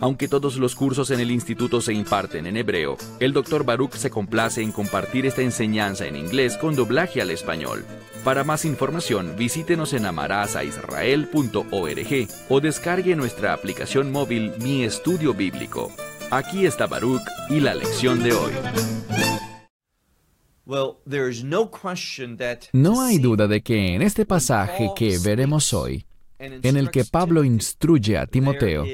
Aunque todos los cursos en el instituto se imparten en hebreo, el Dr. Baruch se complace en compartir esta enseñanza en inglés con doblaje al español. Para más información, visítenos en amarazaisrael.org o descargue nuestra aplicación móvil Mi Estudio Bíblico. Aquí está Baruch y la lección de hoy. No hay duda de que en este pasaje que veremos hoy, en el que Pablo instruye a Timoteo,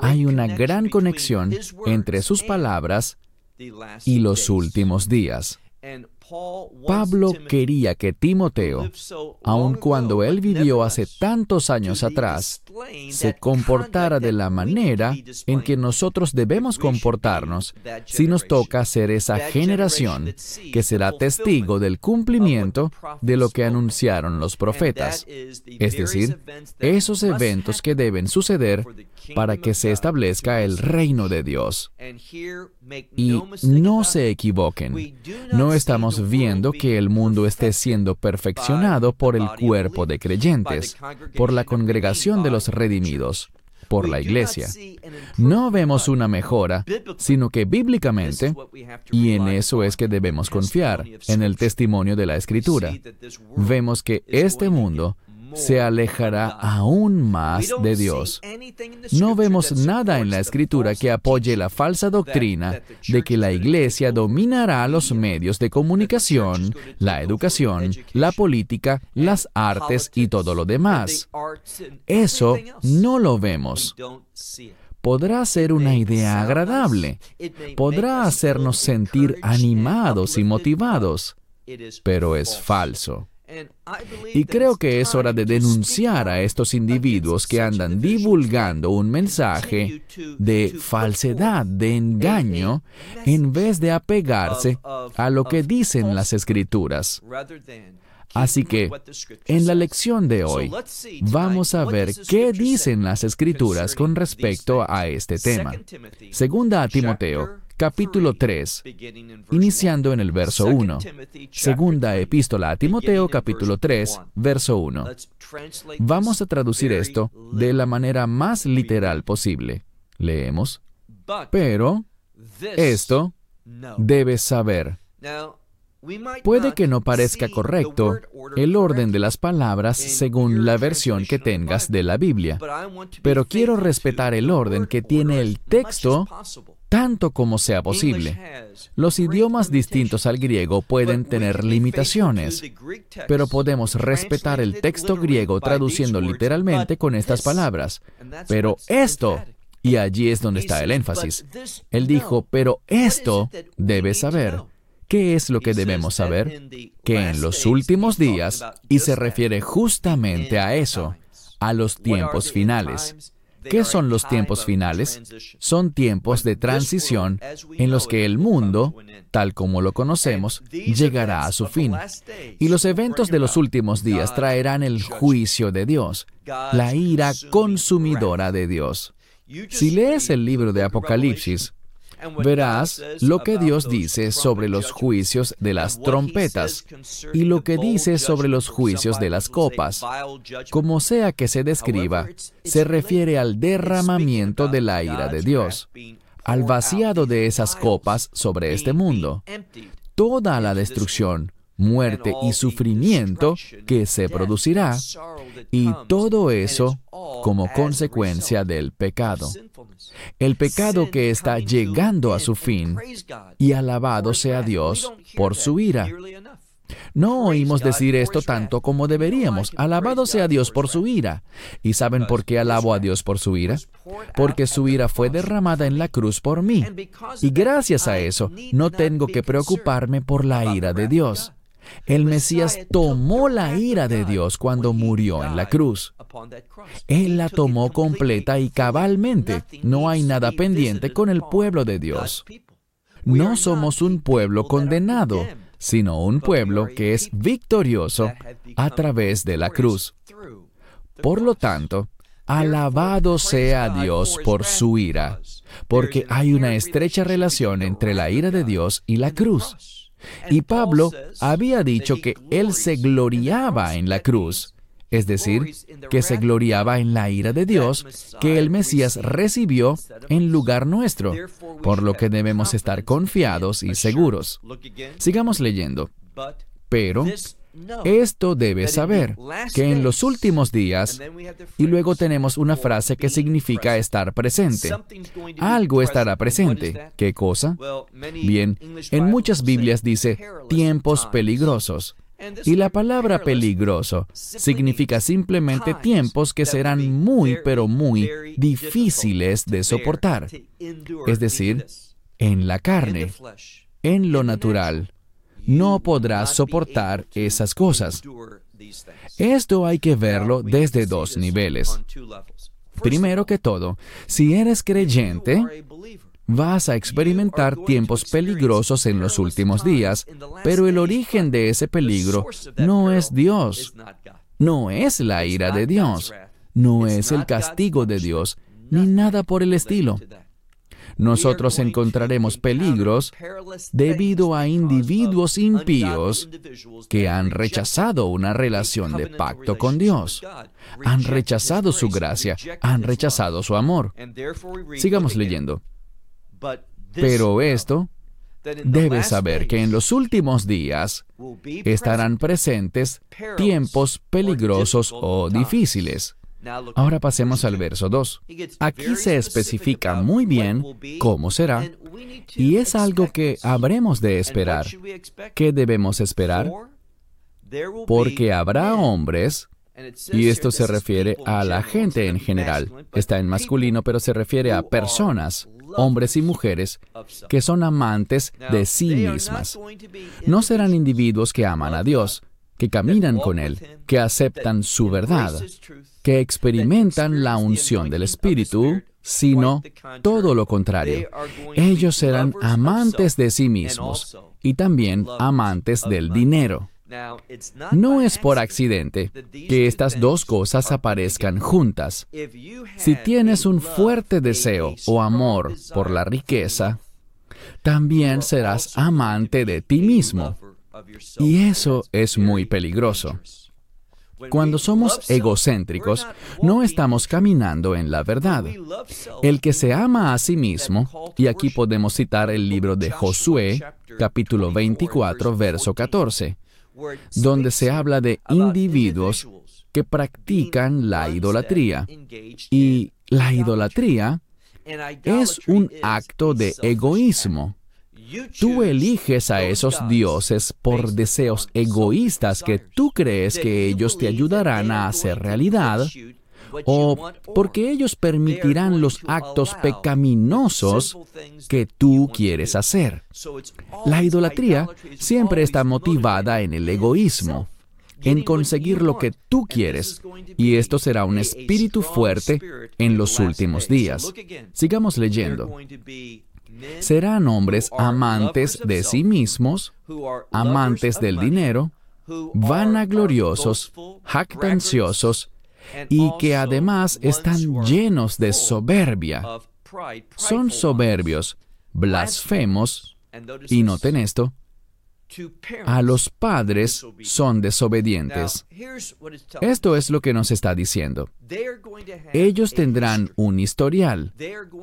hay una gran conexión entre sus palabras y los últimos días. Pablo quería que Timoteo, aun cuando él vivió hace tantos años atrás, se comportara de la manera en que nosotros debemos comportarnos. si nos toca ser esa generación que será testigo del cumplimiento de lo que anunciaron los profetas, es decir, esos eventos que deben suceder para que se establezca el reino de Dios. Y no se equivoquen, no estamos viendo que el mundo esté siendo perfeccionado por el cuerpo de creyentes, por la congregación de los redimidos, por la iglesia. No vemos una mejora, sino que bíblicamente, y en eso es que debemos confiar, en el testimonio de la Escritura, vemos que este mundo se alejará aún más de Dios. No vemos nada en la Escritura que apoye la falsa doctrina de que la Iglesia dominará los medios de comunicación, la educación, la política, las artes y todo lo demás. Eso no lo vemos. Podrá ser una idea agradable, podrá hacernos sentir animados y motivados, pero es falso. Y creo que es hora de denunciar a estos individuos que andan divulgando un mensaje de falsedad, de engaño, en vez de apegarse a lo que dicen las escrituras. Así que, en la lección de hoy, vamos a ver qué dicen las escrituras con respecto a este tema. Segunda a Timoteo, capítulo 3, iniciando en el verso 1. Segunda epístola a Timoteo, capítulo 3, verso 1. Vamos a traducir esto de la manera más literal posible. Leemos. Pero esto debes saber. Puede que no parezca correcto el orden de las palabras según la versión que tengas de la Biblia, pero quiero respetar el orden que tiene el texto tanto como sea posible. Los idiomas distintos al griego pueden tener limitaciones, pero podemos respetar el texto griego traduciendo literalmente con estas palabras. Pero esto, y allí es donde está el énfasis. Él dijo, pero esto debes saber. ¿Qué es lo que debemos saber? Que en los últimos días, y se refiere justamente a eso, a los tiempos finales. ¿Qué son los tiempos finales? Son tiempos de transición en los que el mundo, tal como lo conocemos, llegará a su fin. Y los eventos de los últimos días traerán el juicio de Dios, la ira consumidora de Dios. Si lees el libro de Apocalipsis, verás lo que Dios dice sobre los juicios de las trompetas y lo que dice sobre los juicios de las copas. Como sea que se describa, se refiere al derramamiento de la ira de Dios, al vaciado de esas copas sobre este mundo. Toda la destrucción, muerte y sufrimiento que se producirá, y todo eso como consecuencia del pecado. El pecado que está llegando a su fin, y alabado sea Dios por su ira. No oímos decir esto tanto como deberíamos. Alabado sea Dios por su ira. ¿Y saben por qué alabo a Dios por su ira? Porque su ira fue derramada en la cruz por mí. Y gracias a eso, no tengo que preocuparme por la ira de Dios. El Mesías tomó la ira de Dios cuando murió en la cruz. Él la tomó completa y cabalmente. No hay nada pendiente con el pueblo de Dios. No somos un pueblo condenado, sino un pueblo que es victorioso a través de la cruz. Por lo tanto, alabado sea Dios por su ira, porque hay una estrecha relación entre la ira de Dios y la cruz. Y Pablo había dicho que él se gloriaba en la cruz, es decir, que se gloriaba en la ira de Dios que el Mesías recibió en lugar nuestro, por lo que debemos estar confiados y seguros. Sigamos leyendo. Pero esto debe saber que en los últimos días, y luego tenemos una frase que significa estar presente. Algo estará presente. ¿Qué cosa? Bien, en muchas Biblias dice tiempos peligrosos. Y la palabra peligroso significa simplemente tiempos que serán muy, pero muy difíciles de soportar. Es decir, en la carne, en lo natural, no podrás soportar esas cosas. Esto hay que verlo desde dos niveles. Primero que todo, si eres creyente, vas a experimentar tiempos peligrosos en los últimos días, pero el origen de ese peligro no es Dios, no es la ira de Dios, no es el castigo de Dios, ni nada por el estilo nosotros encontraremos peligros debido a individuos impíos que han rechazado una relación de pacto con Dios, han rechazado su gracia, han rechazado su amor. Sigamos leyendo. Pero esto debe saber que en los últimos días estarán presentes tiempos peligrosos o difíciles. Ahora pasemos al verso 2. Aquí se especifica muy bien cómo será y es algo que habremos de esperar. ¿Qué debemos esperar? Porque habrá hombres, y esto se refiere a la gente en general, está en masculino, pero se refiere a personas, hombres y mujeres, que son amantes de sí mismas. No serán individuos que aman a Dios, que caminan con Él, que aceptan su verdad, que experimentan la unción del Espíritu, sino todo lo contrario. Ellos serán amantes de sí mismos y también amantes del dinero. No es por accidente que estas dos cosas aparezcan juntas. Si tienes un fuerte deseo o amor por la riqueza, también serás amante de ti mismo. Y eso es muy peligroso. Cuando somos egocéntricos, no estamos caminando en la verdad. El que se ama a sí mismo, y aquí podemos citar el libro de Josué, capítulo 24, verso 14, donde se habla de individuos que practican la idolatría. Y la idolatría es un acto de egoísmo. Tú eliges a esos dioses por deseos egoístas que tú crees que ellos te ayudarán a hacer realidad o porque ellos permitirán los actos pecaminosos que tú quieres hacer. La idolatría siempre está motivada en el egoísmo, en conseguir lo que tú quieres, y esto será un espíritu fuerte en los últimos días. Sigamos leyendo serán hombres amantes de sí mismos, amantes del dinero, vanagloriosos, jactanciosos y que además están llenos de soberbia. Son soberbios, blasfemos, y noten esto, a los padres son desobedientes. Esto es lo que nos está diciendo. Ellos tendrán un historial.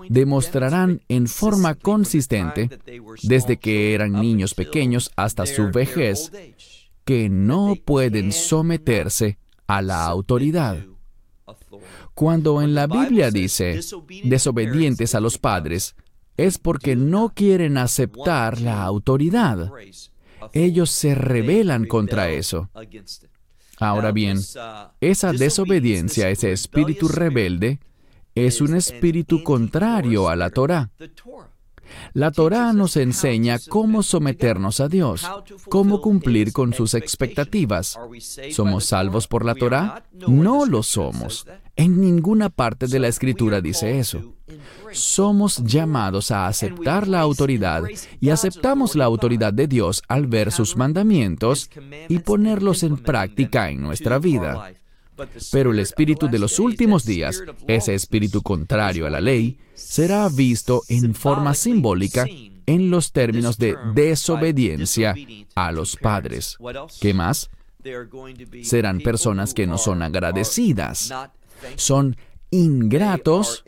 Demostrarán en forma consistente, desde que eran niños pequeños hasta su vejez, que no pueden someterse a la autoridad. Cuando en la Biblia dice desobedientes a los padres, es porque no quieren aceptar la autoridad ellos se rebelan contra eso. Ahora bien, esa desobediencia, ese espíritu rebelde, es un espíritu contrario a la Torah. La Torah nos enseña cómo someternos a Dios, cómo cumplir con sus expectativas. ¿Somos salvos por la Torah? No lo somos. En ninguna parte de la Escritura dice eso. Somos llamados a aceptar la autoridad y aceptamos la autoridad de Dios al ver sus mandamientos y ponerlos en práctica en nuestra vida. Pero el espíritu de los últimos días, ese espíritu contrario a la ley, será visto en forma simbólica en los términos de desobediencia a los padres. ¿Qué más? Serán personas que no son agradecidas, son ingratos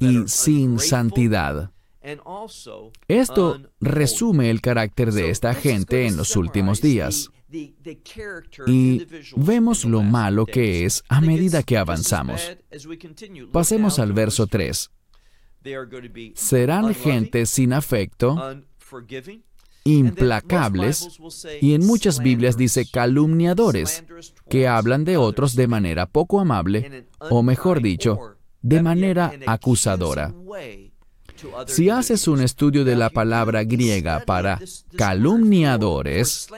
y sin santidad. Esto resume el carácter de esta gente en los últimos días. Y vemos lo malo que es a medida que avanzamos. Pasemos al verso 3. Serán gente sin afecto, implacables, y en muchas Biblias dice calumniadores, que hablan de otros de manera poco amable, o mejor dicho, de manera acusadora. Si haces un estudio de la palabra griega para calumniadores,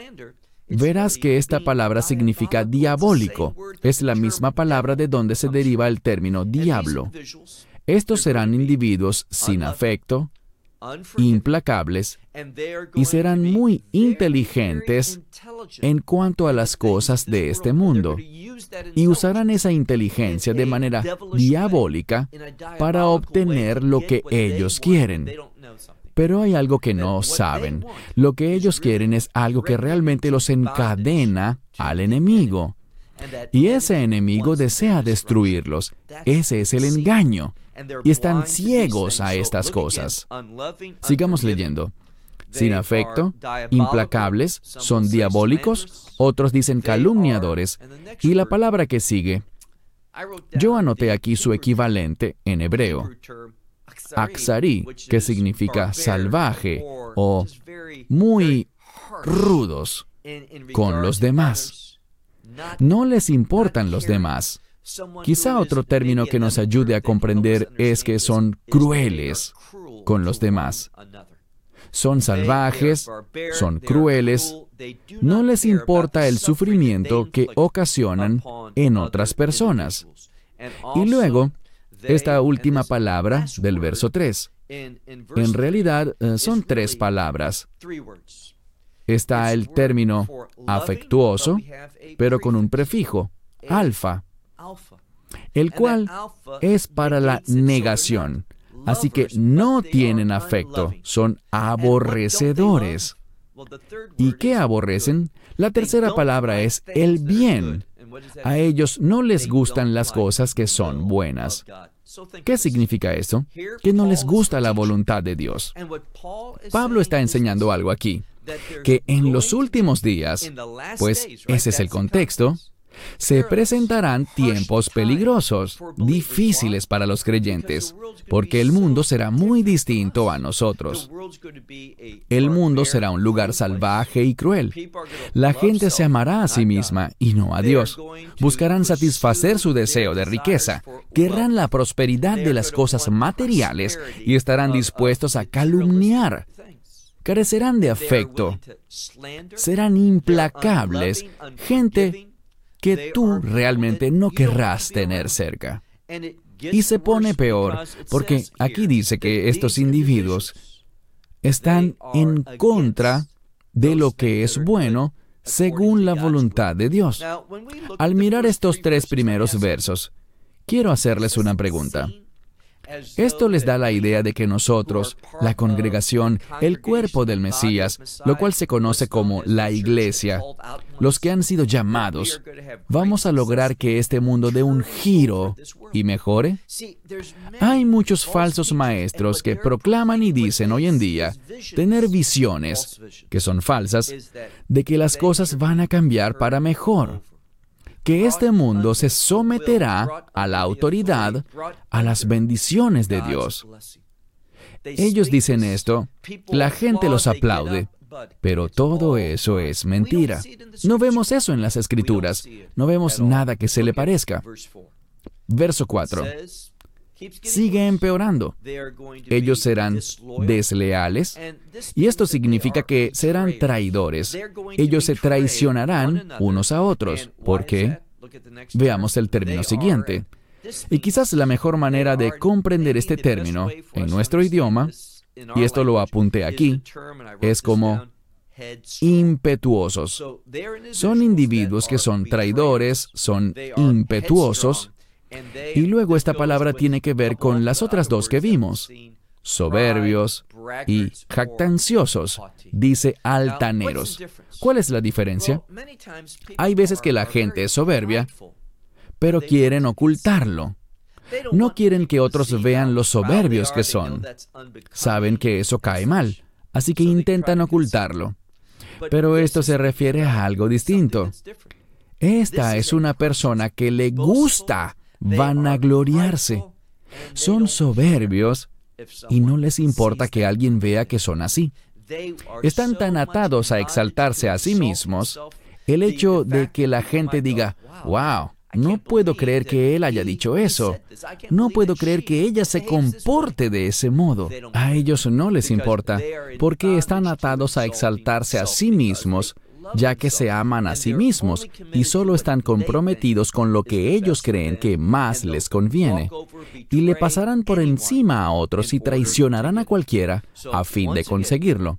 verás que esta palabra significa diabólico. Es la misma palabra de donde se deriva el término diablo. Estos serán individuos sin afecto, implacables y serán muy inteligentes en cuanto a las cosas de este mundo y usarán esa inteligencia de manera diabólica para obtener lo que ellos quieren. Pero hay algo que no saben. Lo que ellos quieren es algo que realmente los encadena al enemigo. Y ese enemigo desea destruirlos. Ese es el engaño. Y están ciegos a estas cosas. Sigamos leyendo. Sin afecto, implacables, son diabólicos, otros dicen calumniadores. Y la palabra que sigue, yo anoté aquí su equivalente en hebreo. Aksari, que significa salvaje o muy rudos con los demás. No les importan los demás. Quizá otro término que nos ayude a comprender es que son crueles con los demás. Son salvajes, son crueles, no les importa el sufrimiento que ocasionan en otras personas. Y luego, esta última palabra del verso 3. En realidad eh, son tres palabras. Está el término afectuoso, pero con un prefijo, alfa, el cual es para la negación. Así que no tienen afecto, son aborrecedores. ¿Y qué aborrecen? La tercera palabra es el bien. A ellos no les gustan las cosas que son buenas. ¿Qué significa esto? Que no les gusta la voluntad de Dios. Pablo está enseñando algo aquí, que en los últimos días, pues ese es el contexto, se presentarán tiempos peligrosos, difíciles para los creyentes, porque el mundo será muy distinto a nosotros. El mundo será un lugar salvaje y cruel. La gente se amará a sí misma y no a Dios. Buscarán satisfacer su deseo de riqueza, querrán la prosperidad de las cosas materiales y estarán dispuestos a calumniar carecerán de afecto, serán implacables, gente que tú realmente no querrás tener cerca. Y se pone peor porque aquí dice que estos individuos están en contra de lo que es bueno según la voluntad de Dios. Al mirar estos tres primeros versos, quiero hacerles una pregunta. Esto les da la idea de que nosotros, la congregación, el cuerpo del Mesías, lo cual se conoce como la iglesia, los que han sido llamados, vamos a lograr que este mundo dé un giro y mejore. Hay muchos falsos maestros que proclaman y dicen hoy en día tener visiones, que son falsas, de que las cosas van a cambiar para mejor que este mundo se someterá a la autoridad, a las bendiciones de Dios. Ellos dicen esto, la gente los aplaude, pero todo eso es mentira. No vemos eso en las escrituras, no vemos nada que se le parezca. Verso 4 sigue empeorando. Ellos serán desleales y esto significa que serán traidores. Ellos se traicionarán unos a otros. ¿Por qué? Veamos el término siguiente. Y quizás la mejor manera de comprender este término en nuestro idioma, y esto lo apunté aquí, es como impetuosos. Son individuos que son traidores, son impetuosos, y luego esta palabra tiene que ver con las otras dos que vimos, soberbios y jactanciosos, dice altaneros. ¿Cuál es la diferencia? Hay veces que la gente es soberbia, pero quieren ocultarlo. No quieren que otros vean los soberbios que son. Saben que eso cae mal, así que intentan ocultarlo. Pero esto se refiere a algo distinto. Esta es una persona que le gusta vanagloriarse. Son soberbios y no les importa que alguien vea que son así. Están tan atados a exaltarse a sí mismos, el hecho de que la gente diga, wow, no puedo creer que él haya dicho eso. No puedo creer que ella se comporte de ese modo. A ellos no les importa, porque están atados a exaltarse a sí mismos ya que se aman a sí mismos y solo están comprometidos con lo que ellos creen que más les conviene, y le pasarán por encima a otros y traicionarán a cualquiera a fin de conseguirlo.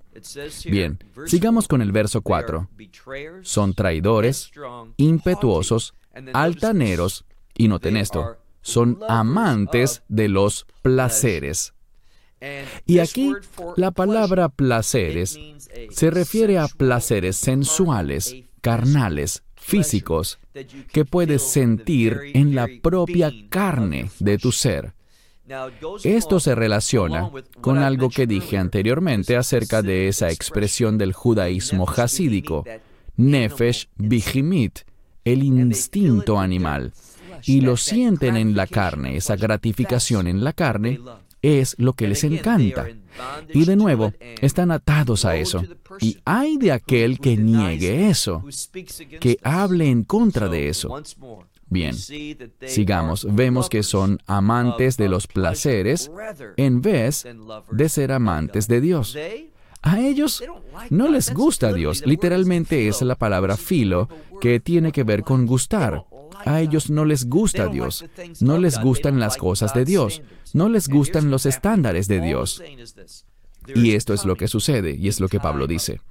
Bien, sigamos con el verso 4. Son traidores, impetuosos, altaneros, y noten esto, son amantes de los placeres. Y aquí la palabra placeres se refiere a placeres sensuales, carnales, físicos, que puedes sentir en la propia carne de tu ser. Esto se relaciona con algo que dije anteriormente acerca de esa expresión del judaísmo hasídico, nefesh bihimit, el instinto animal, y lo sienten en la carne, esa gratificación en la carne, es lo que les encanta. Y de nuevo, están atados a eso. Y hay de aquel que niegue eso, que hable en contra de eso. Bien, sigamos. Vemos que son amantes de los placeres en vez de ser amantes de Dios. A ellos no les gusta Dios. Literalmente es la palabra filo, que tiene que ver con gustar. A ellos no les gusta Dios, no les gustan las cosas de Dios, no les gustan los estándares de Dios. Y esto es lo que sucede, y es lo que Pablo dice.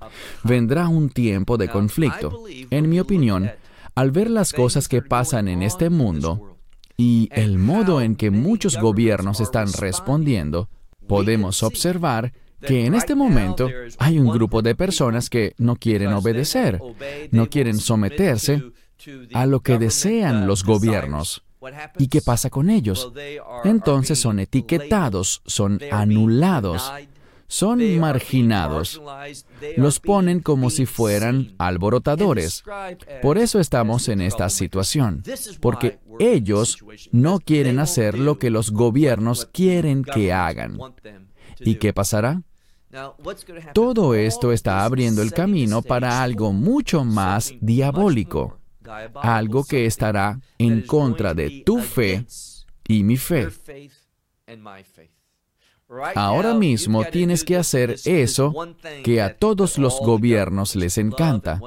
Vendrá un tiempo de conflicto. En mi opinión, al ver las cosas que pasan en este mundo y el modo en que muchos gobiernos están respondiendo, podemos observar que en este momento hay un grupo de personas que no quieren obedecer, no quieren someterse a lo que desean los gobiernos. ¿Y qué pasa con ellos? Entonces son etiquetados, son anulados, son marginados. Los ponen como si fueran alborotadores. Por eso estamos en esta situación, porque ellos no quieren hacer lo que los gobiernos quieren que hagan. ¿Y qué pasará? Todo esto está abriendo el camino para algo mucho más diabólico algo que estará en contra de tu fe y mi fe. Ahora mismo tienes que hacer eso que a todos los gobiernos les encanta.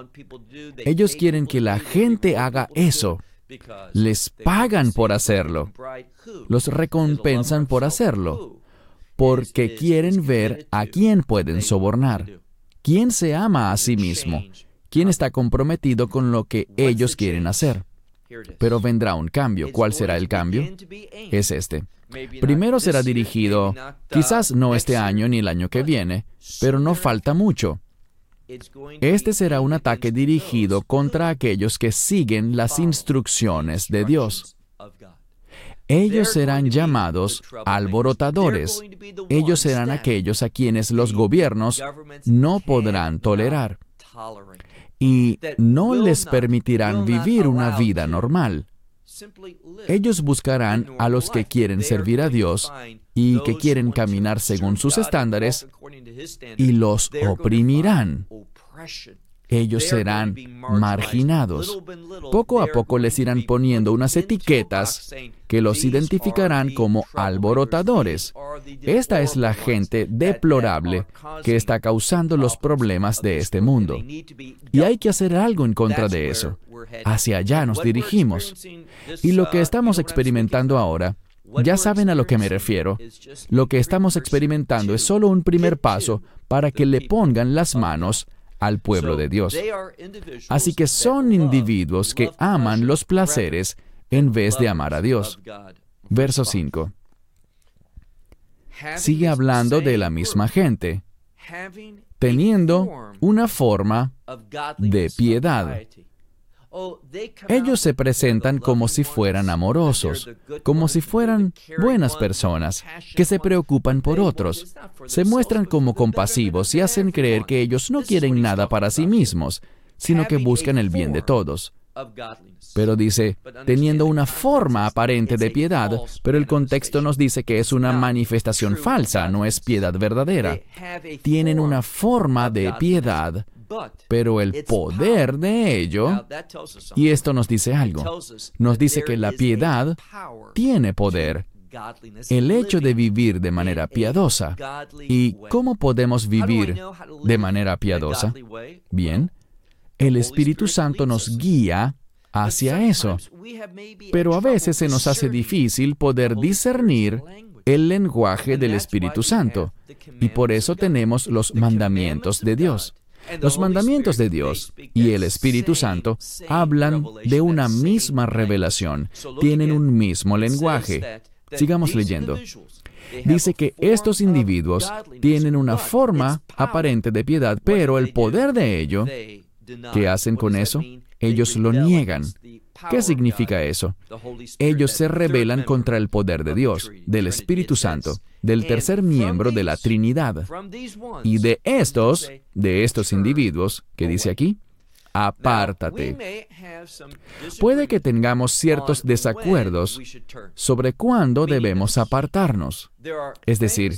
Ellos quieren que la gente haga eso. Les pagan por hacerlo. Los recompensan por hacerlo. Porque quieren ver a quién pueden sobornar. ¿Quién se ama a sí mismo? ¿Quién está comprometido con lo que ellos quieren hacer? Pero vendrá un cambio. ¿Cuál será el cambio? Es este. Primero será dirigido, quizás no este año ni el año que viene, pero no falta mucho. Este será un ataque dirigido contra aquellos que siguen las instrucciones de Dios. Ellos serán llamados alborotadores. Ellos serán aquellos a quienes los gobiernos no podrán tolerar y no les permitirán vivir una vida normal. Ellos buscarán a los que quieren servir a Dios y que quieren caminar según sus estándares y los oprimirán ellos serán marginados. Poco a poco les irán poniendo unas etiquetas que los identificarán como alborotadores. Esta es la gente deplorable que está causando los problemas de este mundo. Y hay que hacer algo en contra de eso. Hacia allá nos dirigimos. Y lo que estamos experimentando ahora ya saben a lo que me refiero. Lo que estamos experimentando es solo un primer paso para que le pongan las manos al pueblo de Dios. Así que son individuos que aman los placeres en vez de amar a Dios. Verso 5. Sigue hablando de la misma gente, teniendo una forma de piedad. Ellos se presentan como si fueran amorosos, como si fueran buenas personas, que se preocupan por otros. Se muestran como compasivos y hacen creer que ellos no quieren nada para sí mismos, sino que buscan el bien de todos. Pero dice, teniendo una forma aparente de piedad, pero el contexto nos dice que es una manifestación falsa, no es piedad verdadera. Tienen una forma de piedad, pero el poder de ello, y esto nos dice algo, nos dice que la piedad tiene poder. El hecho de vivir de manera piadosa. ¿Y cómo podemos vivir de manera piadosa? Bien, el Espíritu Santo nos guía hacia eso. Pero a veces se nos hace difícil poder discernir el lenguaje del Espíritu Santo. Y por eso tenemos los mandamientos de Dios. Los mandamientos de Dios y el Espíritu Santo hablan de una misma revelación, tienen un mismo lenguaje. Sigamos leyendo. Dice que estos individuos tienen una forma aparente de piedad, pero el poder de ello ¿Qué hacen con eso? Ellos lo niegan. ¿Qué significa eso? Ellos se rebelan contra el poder de Dios, del Espíritu Santo, del tercer miembro de la Trinidad. Y de estos, de estos individuos, que dice aquí, apártate. Puede que tengamos ciertos desacuerdos sobre cuándo debemos apartarnos. Es decir,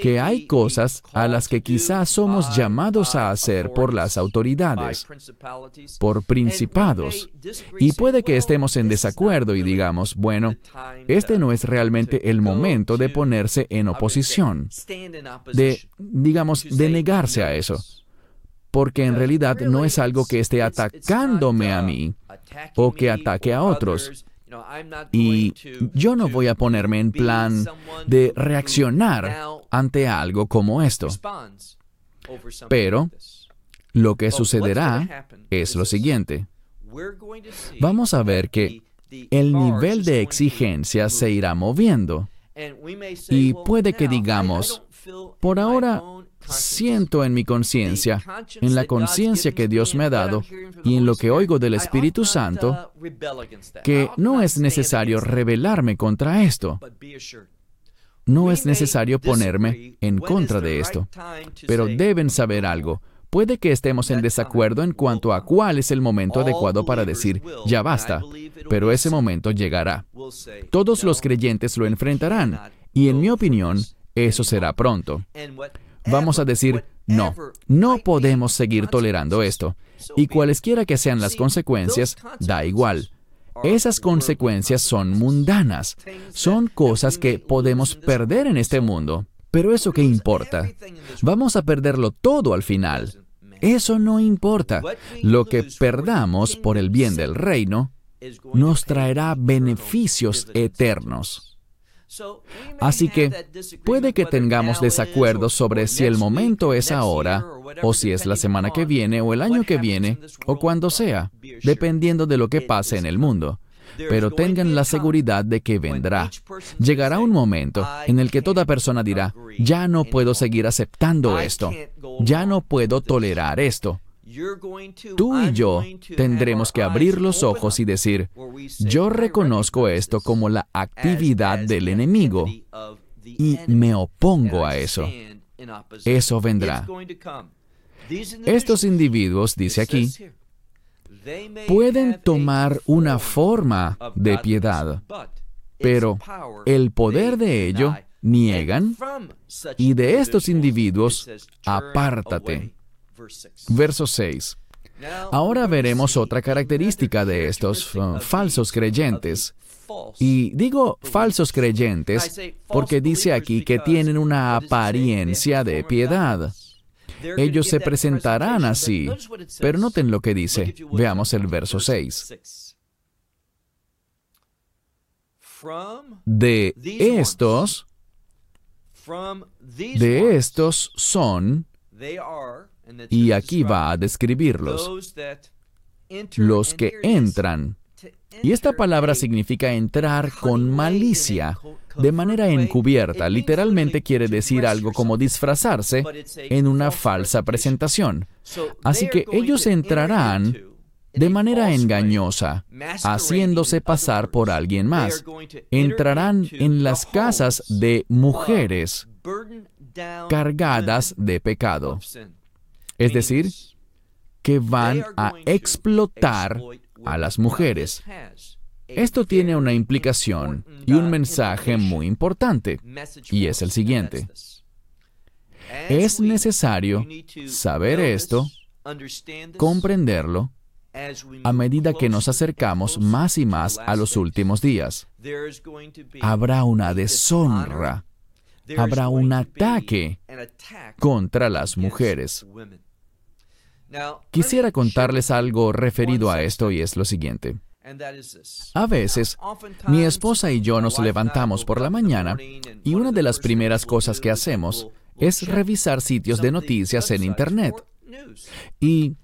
que hay cosas a las que quizás somos llamados a hacer por las autoridades, por principados, y puede que estemos en desacuerdo y digamos, bueno, este no es realmente el momento de ponerse en oposición, de, digamos, de negarse a eso porque en realidad no es algo que esté atacándome a mí o que ataque a otros. Y yo no voy a ponerme en plan de reaccionar ante algo como esto. Pero lo que sucederá es lo siguiente. Vamos a ver que el nivel de exigencia se irá moviendo. Y puede que digamos, por ahora siento en mi conciencia, en la conciencia que Dios me ha dado y en lo que oigo del Espíritu Santo, que no es necesario rebelarme contra esto. No es necesario ponerme en contra de esto. Pero deben saber algo. Puede que estemos en desacuerdo en cuanto a cuál es el momento adecuado para decir, ya basta, pero ese momento llegará. Todos los creyentes lo enfrentarán, y en mi opinión, eso será pronto vamos a decir, no, no podemos seguir tolerando esto. Y cualesquiera que sean las consecuencias, da igual. Esas consecuencias son mundanas, son cosas que podemos perder en este mundo. Pero eso qué importa? Vamos a perderlo todo al final. Eso no importa. Lo que perdamos por el bien del reino nos traerá beneficios eternos. Así que puede que tengamos desacuerdos sobre si el momento es ahora, o si es la semana que viene, o el año que viene, o cuando sea, dependiendo de lo que pase en el mundo. Pero tengan la seguridad de que vendrá. Llegará un momento en el que toda persona dirá, ya no puedo seguir aceptando esto, ya no puedo tolerar esto. Tú y yo tendremos que abrir los ojos y decir, yo reconozco esto como la actividad del enemigo y me opongo a eso. Eso vendrá. Estos individuos, dice aquí, pueden tomar una forma de piedad, pero el poder de ello niegan y de estos individuos apártate. Verso 6. Ahora veremos otra característica de estos uh, falsos creyentes. Y digo falsos creyentes porque dice aquí que tienen una apariencia de piedad. Ellos se presentarán así, pero noten lo que dice. Veamos el verso 6. De estos, de estos son Y aquí va a describirlos. Los que entran. Y esta palabra significa entrar con malicia, de manera encubierta. Literalmente quiere decir algo como disfrazarse en una falsa presentación. Así que ellos entrarán de manera engañosa, haciéndose pasar por alguien más. Entrarán en las casas de mujeres cargadas de pecado. Es decir, que van a explotar a las mujeres. Esto tiene una implicación y un mensaje muy importante, y es el siguiente. Es necesario saber esto, comprenderlo, a medida que nos acercamos más y más a los últimos días. Habrá una deshonra, habrá un ataque contra las mujeres. Quisiera contarles algo referido a esto y es lo siguiente. A veces, mi esposa y yo nos levantamos por la mañana y una de las primeras cosas que hacemos es revisar sitios de noticias en Internet. Y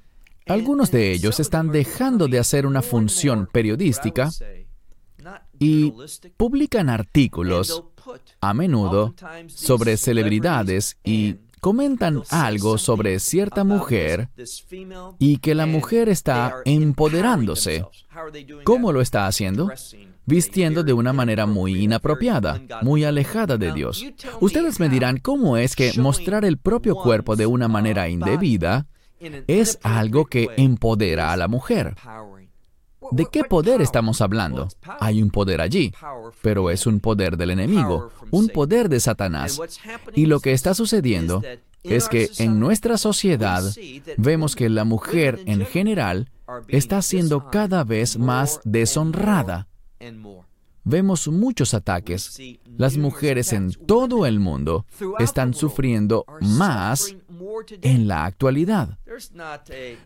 algunos de ellos están dejando de hacer una función periodística y publican artículos, a menudo, sobre celebridades y comentan algo sobre cierta mujer y que la mujer está empoderándose. ¿Cómo lo está haciendo? Vistiendo de una manera muy inapropiada, muy alejada de Dios. Ustedes me dirán cómo es que mostrar el propio cuerpo de una manera indebida es algo que empodera a la mujer. ¿De qué poder estamos hablando? Hay un poder allí, pero es un poder del enemigo, un poder de Satanás. Y lo que está sucediendo es que en nuestra sociedad vemos que la mujer en general está siendo cada vez más deshonrada. Vemos muchos ataques. Las mujeres en todo el mundo están sufriendo más en la actualidad.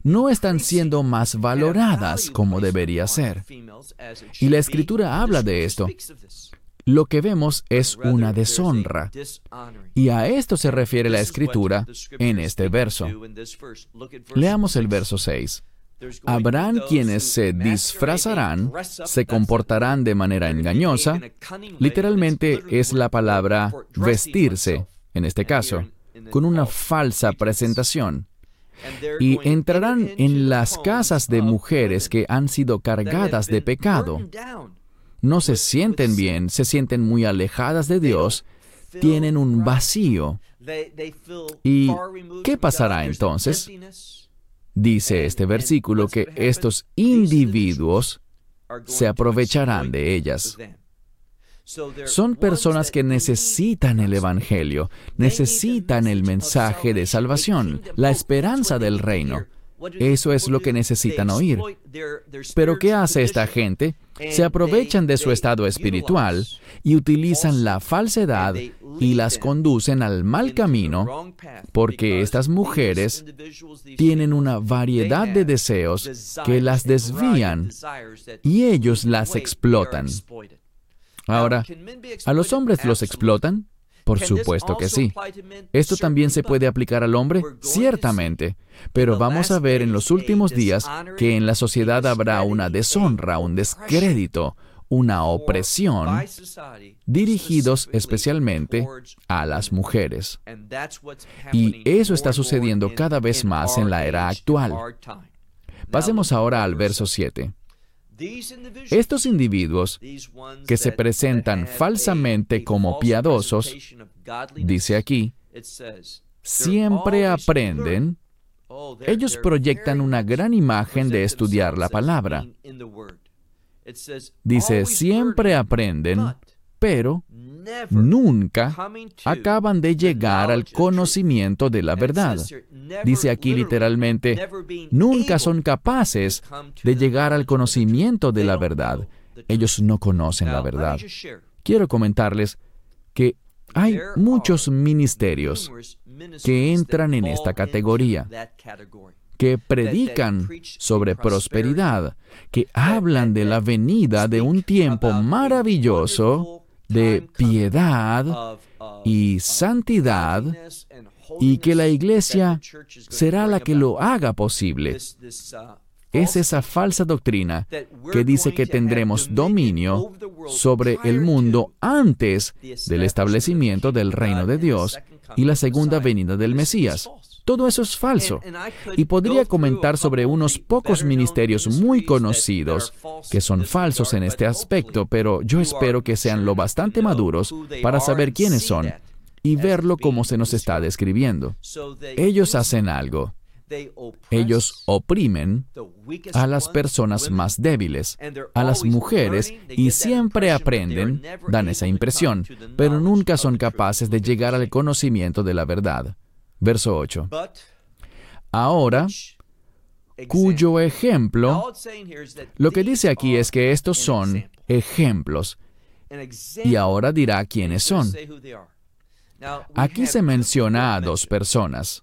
No están siendo más valoradas como debería ser. Y la escritura habla de esto. Lo que vemos es una deshonra. Y a esto se refiere la escritura en este verso. Leamos el verso 6. Habrán quienes se disfrazarán, se comportarán de manera engañosa. Literalmente es la palabra vestirse, en este caso con una falsa presentación. Y entrarán en las casas de mujeres que han sido cargadas de pecado. No se sienten bien, se sienten muy alejadas de Dios, tienen un vacío. ¿Y qué pasará entonces? Dice este versículo que estos individuos se aprovecharán de ellas. Son personas que necesitan el Evangelio, necesitan el mensaje de salvación, la esperanza del reino. Eso es lo que necesitan oír. Pero ¿qué hace esta gente? Se aprovechan de su estado espiritual y utilizan la falsedad y las conducen al mal camino porque estas mujeres tienen una variedad de deseos que las desvían y ellos las explotan. Ahora, ¿a los hombres los explotan? Por supuesto que sí. ¿Esto también se puede aplicar al hombre? Ciertamente. Pero vamos a ver en los últimos días que en la sociedad habrá una deshonra, un descrédito, una opresión dirigidos especialmente a las mujeres. Y eso está sucediendo cada vez más en la era actual. Pasemos ahora al verso 7. Estos individuos que se presentan falsamente como piadosos, dice aquí, siempre aprenden, ellos proyectan una gran imagen de estudiar la palabra. Dice, siempre aprenden, pero nunca acaban de llegar al conocimiento de la verdad. Dice aquí literalmente, nunca son capaces de llegar al conocimiento de la verdad. Ellos no conocen la verdad. Quiero comentarles que hay muchos ministerios que entran en esta categoría, que predican sobre prosperidad, que hablan de la venida de un tiempo maravilloso de piedad y santidad y que la iglesia será la que lo haga posible. Es esa falsa doctrina que dice que tendremos dominio sobre el mundo antes del establecimiento del reino de Dios y la segunda venida del Mesías. Todo eso es falso. Y podría comentar sobre unos pocos ministerios muy conocidos que son falsos en este aspecto, pero yo espero que sean lo bastante maduros para saber quiénes son y verlo como se nos está describiendo. Ellos hacen algo. Ellos oprimen a las personas más débiles, a las mujeres, y siempre aprenden, dan esa impresión, pero nunca son capaces de llegar al conocimiento de la verdad. Verso 8. Ahora, cuyo ejemplo, lo que dice aquí es que estos son ejemplos. Y ahora dirá quiénes son. Aquí se menciona a dos personas.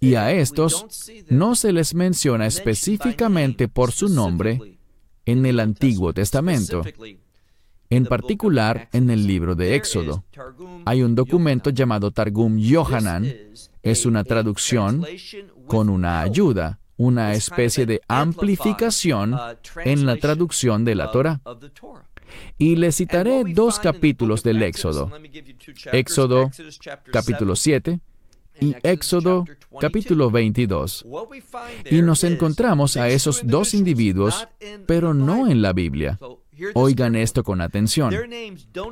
Y a estos no se les menciona específicamente por su nombre en el Antiguo Testamento en particular en el libro de Éxodo. Hay un documento llamado Targum Yohanan. Es una traducción con una ayuda, una especie de amplificación en la traducción de la Torah. Y le citaré dos capítulos del Éxodo. Éxodo capítulo 7 y Éxodo capítulo 22. Y nos encontramos a esos dos individuos, pero no en la Biblia. Oigan esto con atención.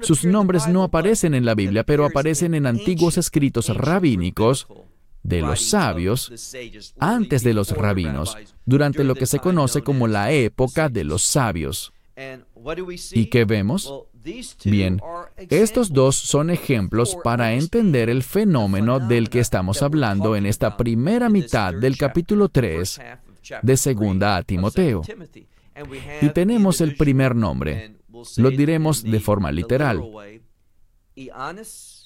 Sus nombres no aparecen en la Biblia, pero aparecen en antiguos escritos rabínicos de los sabios antes de los rabinos, durante lo que se conoce como la época de los sabios. ¿Y qué vemos? Bien, estos dos son ejemplos para entender el fenómeno del que estamos hablando en esta primera mitad del capítulo 3 de Segunda a Timoteo. Y tenemos el primer nombre. Lo diremos de forma literal.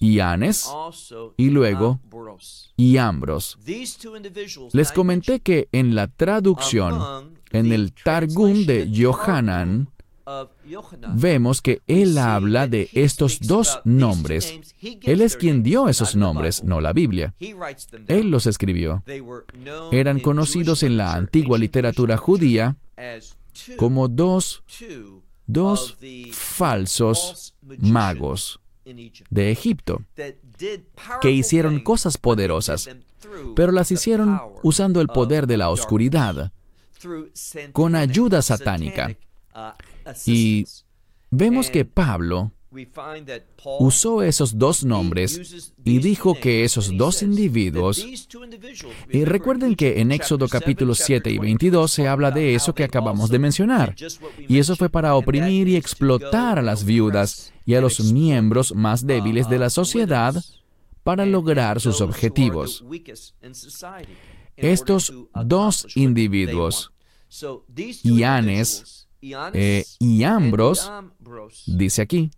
Ianes y luego Iambros. Les comenté que en la traducción, en el Targum de Yohanan, vemos que él habla de estos dos nombres. Él es quien dio esos nombres, no la Biblia. Él los escribió. Eran conocidos en la antigua literatura judía como dos, dos falsos magos de Egipto que hicieron cosas poderosas, pero las hicieron usando el poder de la oscuridad, con ayuda satánica. Y vemos que Pablo usó esos dos nombres y dijo que esos dos individuos, y recuerden que en Éxodo capítulo 7 y 22 se habla de eso que acabamos de mencionar, y eso fue para oprimir y explotar a las viudas y a los miembros más débiles de la sociedad para lograr sus objetivos. Estos dos individuos, Ianes eh, y Ambros, dice aquí,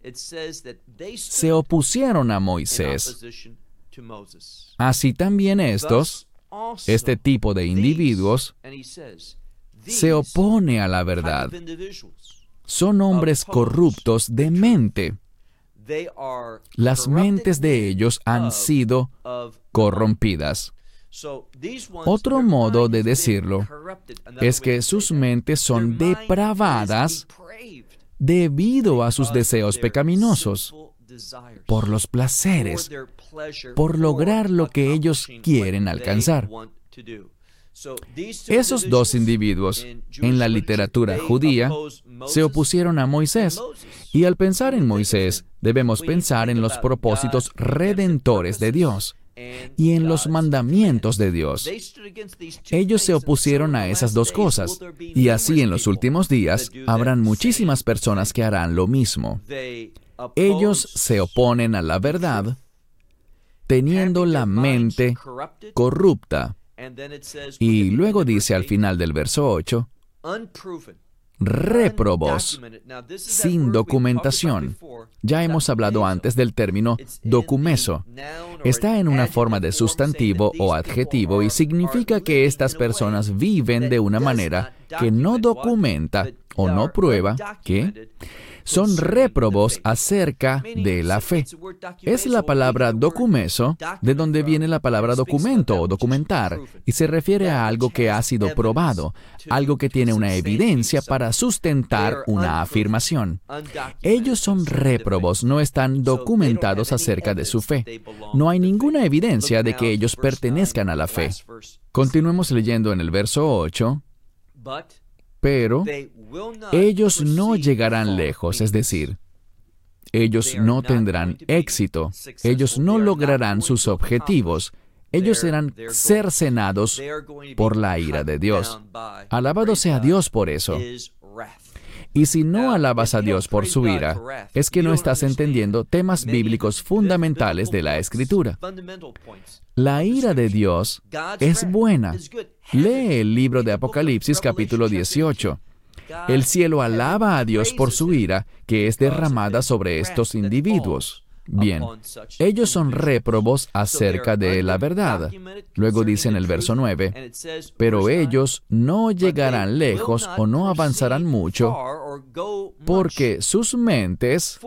se opusieron a Moisés. Así también estos, este tipo de individuos, se opone a la verdad. Son hombres corruptos de mente. Las mentes de ellos han sido corrompidas. Otro modo de decirlo es que sus mentes son depravadas debido a sus deseos pecaminosos, por los placeres, por lograr lo que ellos quieren alcanzar. Esos dos individuos en la literatura judía se opusieron a Moisés y al pensar en Moisés debemos pensar en los propósitos redentores de Dios y en los mandamientos de Dios. Ellos se opusieron a esas dos cosas, y así en los últimos días habrán muchísimas personas que harán lo mismo. Ellos se oponen a la verdad teniendo la mente corrupta. Y luego dice al final del verso 8, réprobos, sin documentación. Ya hemos hablado antes del término documeso. Está en una forma de sustantivo o adjetivo y significa que estas personas viven de una manera que no documenta o no prueba que son réprobos acerca de la fe. Es la palabra documeso, de donde viene la palabra documento o documentar, y se refiere a algo que ha sido probado, algo que tiene una evidencia para sustentar una afirmación. Ellos son réprobos, no están documentados acerca de su fe. No hay ninguna evidencia de que ellos pertenezcan a la fe. Continuemos leyendo en el verso 8 pero ellos no llegarán lejos, es decir, ellos no tendrán éxito, ellos no lograrán sus objetivos, ellos serán cercenados por la ira de Dios. Alabado sea Dios por eso. Y si no alabas a Dios por su ira, es que no estás entendiendo temas bíblicos fundamentales de la Escritura. La ira de Dios es buena. Lee el libro de Apocalipsis capítulo 18. El cielo alaba a Dios por su ira que es derramada sobre estos individuos. Bien, ellos son réprobos acerca de la verdad. Luego dice en el verso 9, pero ellos no llegarán lejos o no avanzarán mucho porque sus mentes,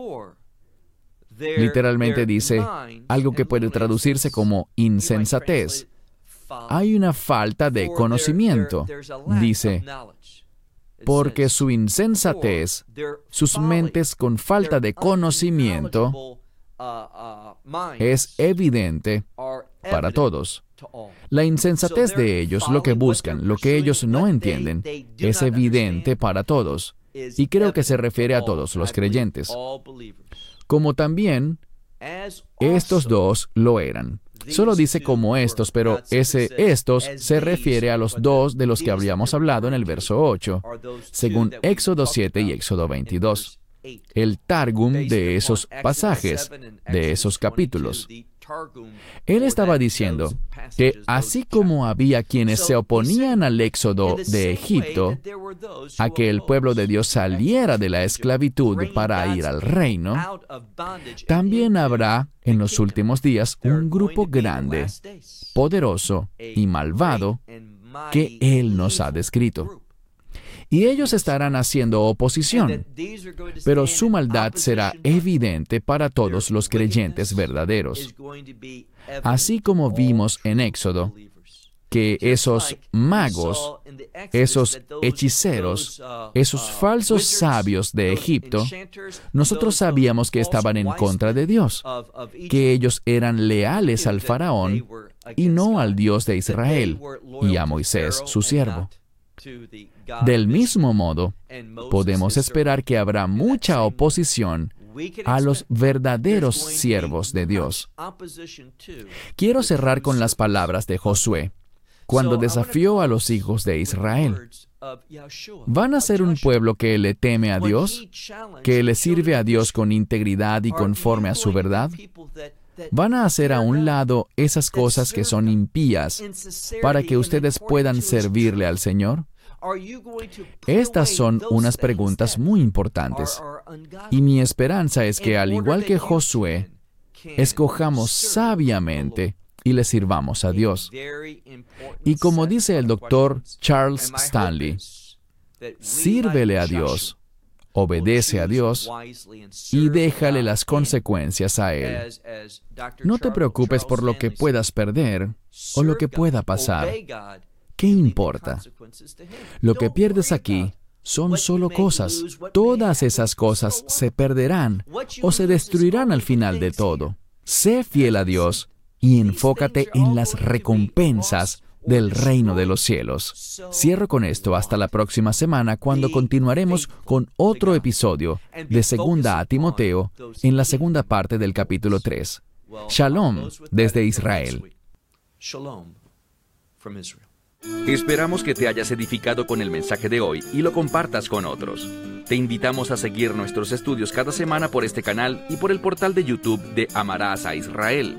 literalmente dice algo que puede traducirse como insensatez. Hay una falta de conocimiento. Dice, porque su insensatez, sus mentes con falta de conocimiento, Uh, uh, es evidente para todos. La insensatez de ellos, lo que buscan, lo que ellos no entienden, es evidente para todos. Y creo que se refiere a todos los creyentes. Como también estos dos lo eran. Solo dice como estos, pero ese estos se refiere a los dos de los que habíamos hablado en el verso 8, según Éxodo 7 y Éxodo 22 el Targum de esos pasajes, de esos capítulos. Él estaba diciendo que así como había quienes se oponían al éxodo de Egipto, a que el pueblo de Dios saliera de la esclavitud para ir al reino, también habrá en los últimos días un grupo grande, poderoso y malvado que Él nos ha descrito y ellos estarán haciendo oposición, pero su maldad será evidente para todos los creyentes verdaderos. Así como vimos en Éxodo, que esos magos, esos hechiceros, esos falsos sabios de Egipto, nosotros sabíamos que estaban en contra de Dios, que ellos eran leales al faraón y no al Dios de Israel y a Moisés, su siervo. Del mismo modo, podemos esperar que habrá mucha oposición a los verdaderos siervos de Dios. Quiero cerrar con las palabras de Josué, cuando desafió a los hijos de Israel. ¿Van a ser un pueblo que le teme a Dios? ¿Que le sirve a Dios con integridad y conforme a su verdad? ¿Van a hacer a un lado esas cosas que son impías para que ustedes puedan servirle al Señor? Estas son unas preguntas muy importantes. Y mi esperanza es que, al igual que Josué, escojamos sabiamente y le sirvamos a Dios. Y como dice el doctor Charles Stanley, sírvele a Dios obedece a Dios y déjale las consecuencias a Él. No te preocupes por lo que puedas perder o lo que pueda pasar. ¿Qué importa? Lo que pierdes aquí son solo cosas. Todas esas cosas se perderán o se destruirán al final de todo. Sé fiel a Dios y enfócate en las recompensas del reino de los cielos. Cierro con esto hasta la próxima semana cuando continuaremos con otro episodio de Segunda a Timoteo en la segunda parte del capítulo 3. Shalom desde Israel. Esperamos que te hayas edificado con el mensaje de hoy y lo compartas con otros. Te invitamos a seguir nuestros estudios cada semana por este canal y por el portal de YouTube de Amarás a Israel.